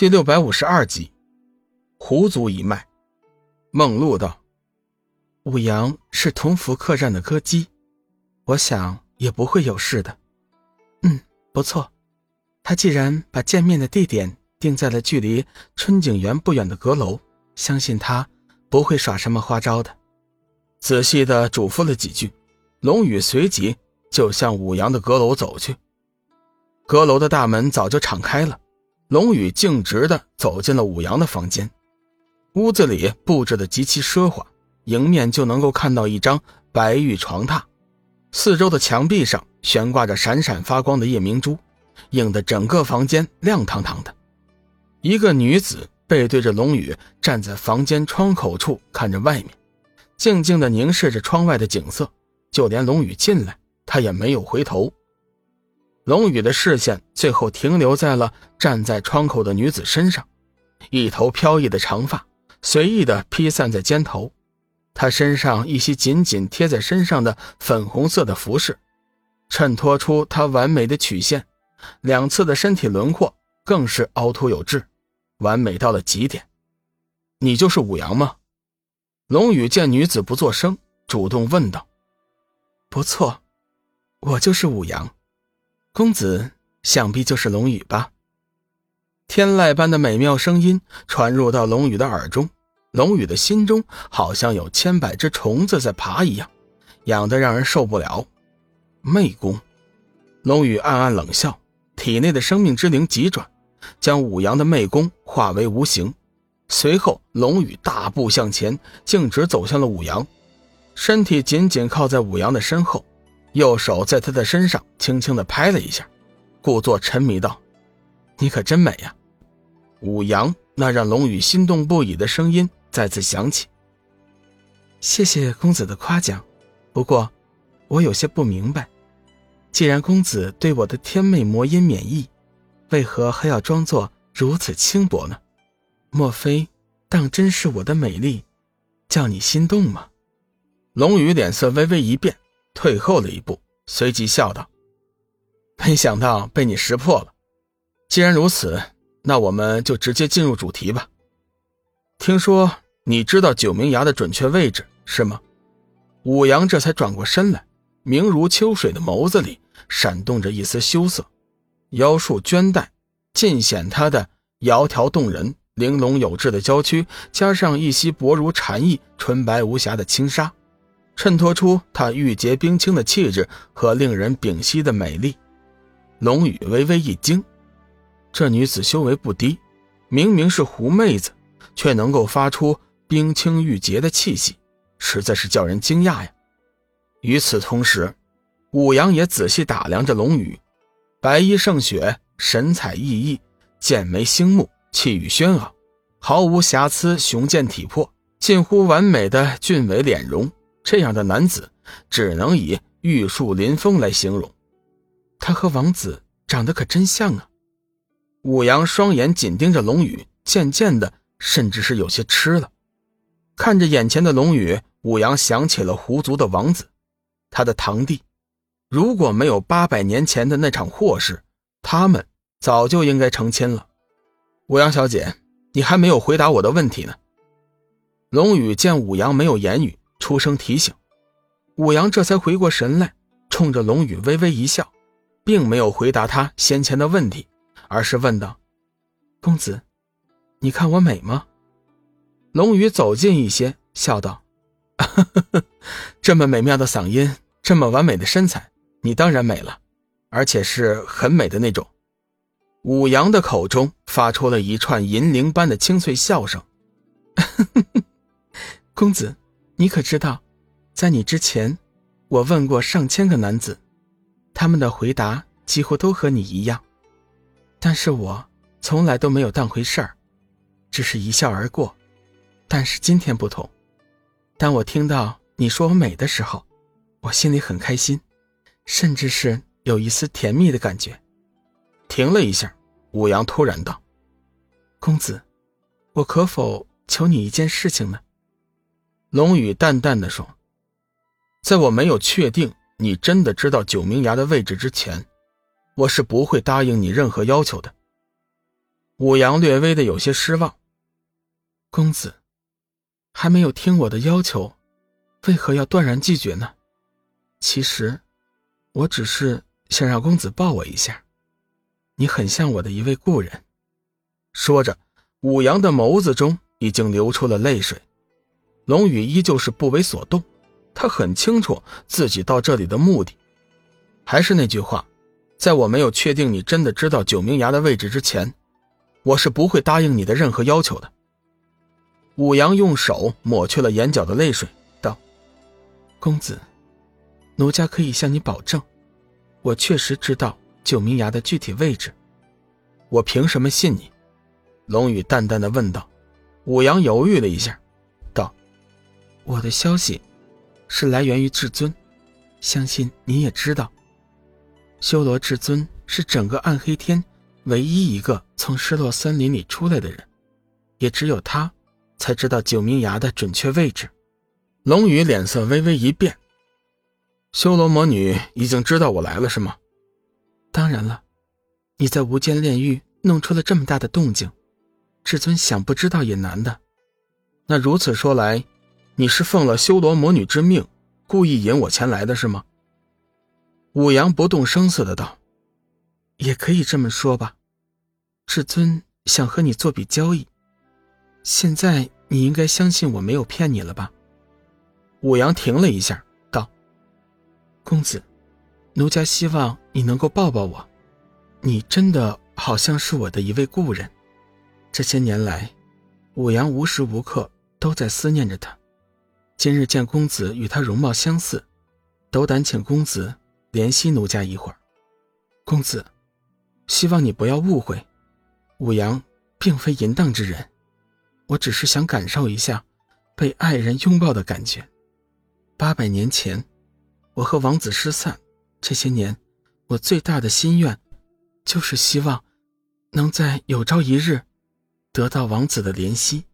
第六百五十二集，狐族一脉。梦露道：“武阳是同福客栈的歌姬，我想也不会有事的。嗯，不错。他既然把见面的地点定在了距离春景园不远的阁楼，相信他不会耍什么花招的。”仔细的嘱咐了几句，龙宇随即就向武阳的阁楼走去。阁楼的大门早就敞开了。龙宇径直的走进了武阳的房间，屋子里布置的极其奢华，迎面就能够看到一张白玉床榻，四周的墙壁上悬挂着闪闪发光的夜明珠，映得整个房间亮堂堂的。一个女子背对着龙宇，站在房间窗口处看着外面，静静的凝视着窗外的景色，就连龙宇进来，她也没有回头。龙宇的视线最后停留在了站在窗口的女子身上，一头飘逸的长发随意的披散在肩头，她身上一袭紧紧贴在身上的粉红色的服饰，衬托出她完美的曲线，两侧的身体轮廓更是凹凸有致，完美到了极点。你就是武阳吗？龙宇见女子不作声，主动问道：“不错，我就是武阳。”公子想必就是龙宇吧？天籁般的美妙声音传入到龙宇的耳中，龙宇的心中好像有千百只虫子在爬一样，痒得让人受不了。媚功，龙宇暗暗冷笑，体内的生命之灵急转，将五阳的媚功化为无形。随后，龙宇大步向前，径直走向了五阳，身体紧紧靠在五阳的身后。右手在他的身上轻轻的拍了一下，故作沉迷道：“你可真美呀！”武阳那让龙宇心动不已的声音再次响起：“谢谢公子的夸奖，不过我有些不明白，既然公子对我的天魅魔音免疫，为何还要装作如此轻薄呢？莫非当真是我的美丽叫你心动吗？”龙宇脸色微微一变。退后了一步，随即笑道：“没想到被你识破了。既然如此，那我们就直接进入主题吧。听说你知道九明崖的准确位置，是吗？”武阳这才转过身来，明如秋水的眸子里闪动着一丝羞涩，腰束绢带，尽显他的窈窕动人、玲珑有致的娇躯，加上一袭薄如蝉翼、纯白无瑕的轻纱。衬托出她玉洁冰清的气质和令人屏息的美丽，龙宇微微一惊，这女子修为不低，明明是狐妹子，却能够发出冰清玉洁的气息，实在是叫人惊讶呀。与此同时，武阳也仔细打量着龙宇，白衣胜雪，神采奕奕，剑眉星目，气宇轩昂，毫无瑕疵，雄健体魄，近乎完美的俊伟脸容。这样的男子，只能以玉树临风来形容。他和王子长得可真像啊！武阳双眼紧盯着龙宇，渐渐的，甚至是有些痴了。看着眼前的龙宇，武阳想起了狐族的王子，他的堂弟。如果没有八百年前的那场祸事，他们早就应该成亲了。武阳小姐，你还没有回答我的问题呢。龙宇见武阳没有言语。出声提醒，武阳这才回过神来，冲着龙宇微微一笑，并没有回答他先前的问题，而是问道：“公子，你看我美吗？”龙宇走近一些，笑道：“这么美妙的嗓音，这么完美的身材，你当然美了，而且是很美的那种。”武阳的口中发出了一串银铃般的清脆笑声：“ 公子。”你可知道，在你之前，我问过上千个男子，他们的回答几乎都和你一样，但是我从来都没有当回事儿，只是一笑而过。但是今天不同，当我听到你说我美的时候，我心里很开心，甚至是有一丝甜蜜的感觉。停了一下，武阳突然道：“公子，我可否求你一件事情呢？”龙宇淡淡的说：“在我没有确定你真的知道九明崖的位置之前，我是不会答应你任何要求的。”武阳略微的有些失望。公子，还没有听我的要求，为何要断然拒绝呢？其实，我只是想让公子抱我一下。你很像我的一位故人。说着，武阳的眸子中已经流出了泪水。龙宇依旧是不为所动，他很清楚自己到这里的目的。还是那句话，在我没有确定你真的知道九明崖的位置之前。我是不会答应你的任何要求的。武阳用手抹去了眼角的泪水，道：“公子，奴家可以向你保证，我确实知道九明崖的具体位置。我凭什么信你？”龙宇淡淡的问道。武阳犹豫了一下，：“我的消息是来源于至尊，相信你也知道，修罗至尊是整个暗黑天。”唯一一个从失落森林里出来的人，也只有他才知道九明崖的准确位置。龙宇脸色微微一变，修罗魔女已经知道我来了，是吗？当然了，你在无间炼狱弄出了这么大的动静，至尊想不知道也难的。那如此说来，你是奉了修罗魔女之命，故意引我前来的是吗？武阳不动声色的道。也可以这么说吧，至尊想和你做笔交易，现在你应该相信我没有骗你了吧？武阳停了一下，道：“公子，奴家希望你能够抱抱我，你真的好像是我的一位故人。这些年来，武阳无时无刻都在思念着他。今日见公子与他容貌相似，斗胆请公子怜惜奴家一会儿，公子。”希望你不要误会，武阳并非淫荡之人，我只是想感受一下被爱人拥抱的感觉。八百年前，我和王子失散，这些年，我最大的心愿，就是希望能在有朝一日得到王子的怜惜。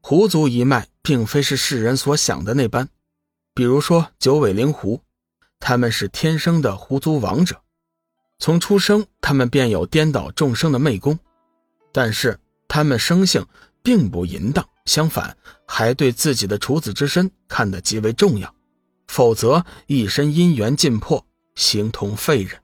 狐族一脉并非是世人所想的那般，比如说九尾灵狐，他们是天生的狐族王者。从出生，他们便有颠倒众生的魅功，但是他们生性并不淫荡，相反，还对自己的处子之身看得极为重要，否则一身姻缘尽破，形同废人。